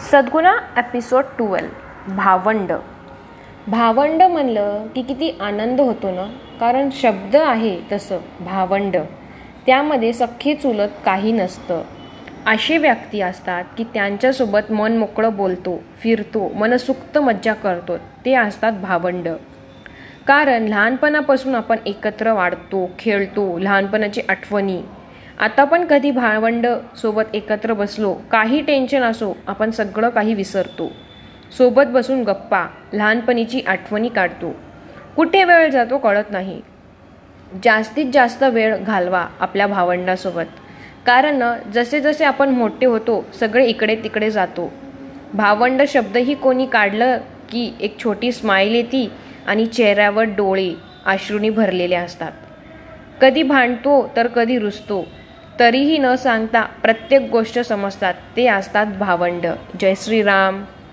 सद्गुणा episode twelve भावंड. भावंड म्हणलं की किती आनंद होतो ना? कारण शब्द आहे तसं भावंड. त्यामध्ये सख्खी चुलत काही नसतं. अशी व्यक्ती असतात की त्यांच्यासोबत मन मोकळं बोलतो फिरतो मनसुक्त मज्जा करतो. ते असतात भावंड. कारण लहानपणापासून आपण एकत्र वाढतो खेळतो लहानपणाची आठवणी आता पण कधी भावंड सोबत एकत्र बसलो काही टेन्शन असो आपण सगळं काही विसरतो. सोबत बसून गप्पा लहानपणीची आठवणी काढतो. कुठे वेळ जातो कळत नाही. जास्तीत जास्त वेळ घालवा आपल्या भावंडासोबत. कारण जसे जसे आपण मोठे होतो सगळे इकडे तिकडे जातो. भावंड शब्दही कोणी काढलं की एक छोटी स्माईल येते आणि चेहऱ्यावर डोळे अश्रूनी भरलेले असतात. कधी भांडतो तर कधी रुसतो. तरीही न सांगता प्रत्येक गोष्ट समजतात. ते असतात भावंड. जय श्रीराम.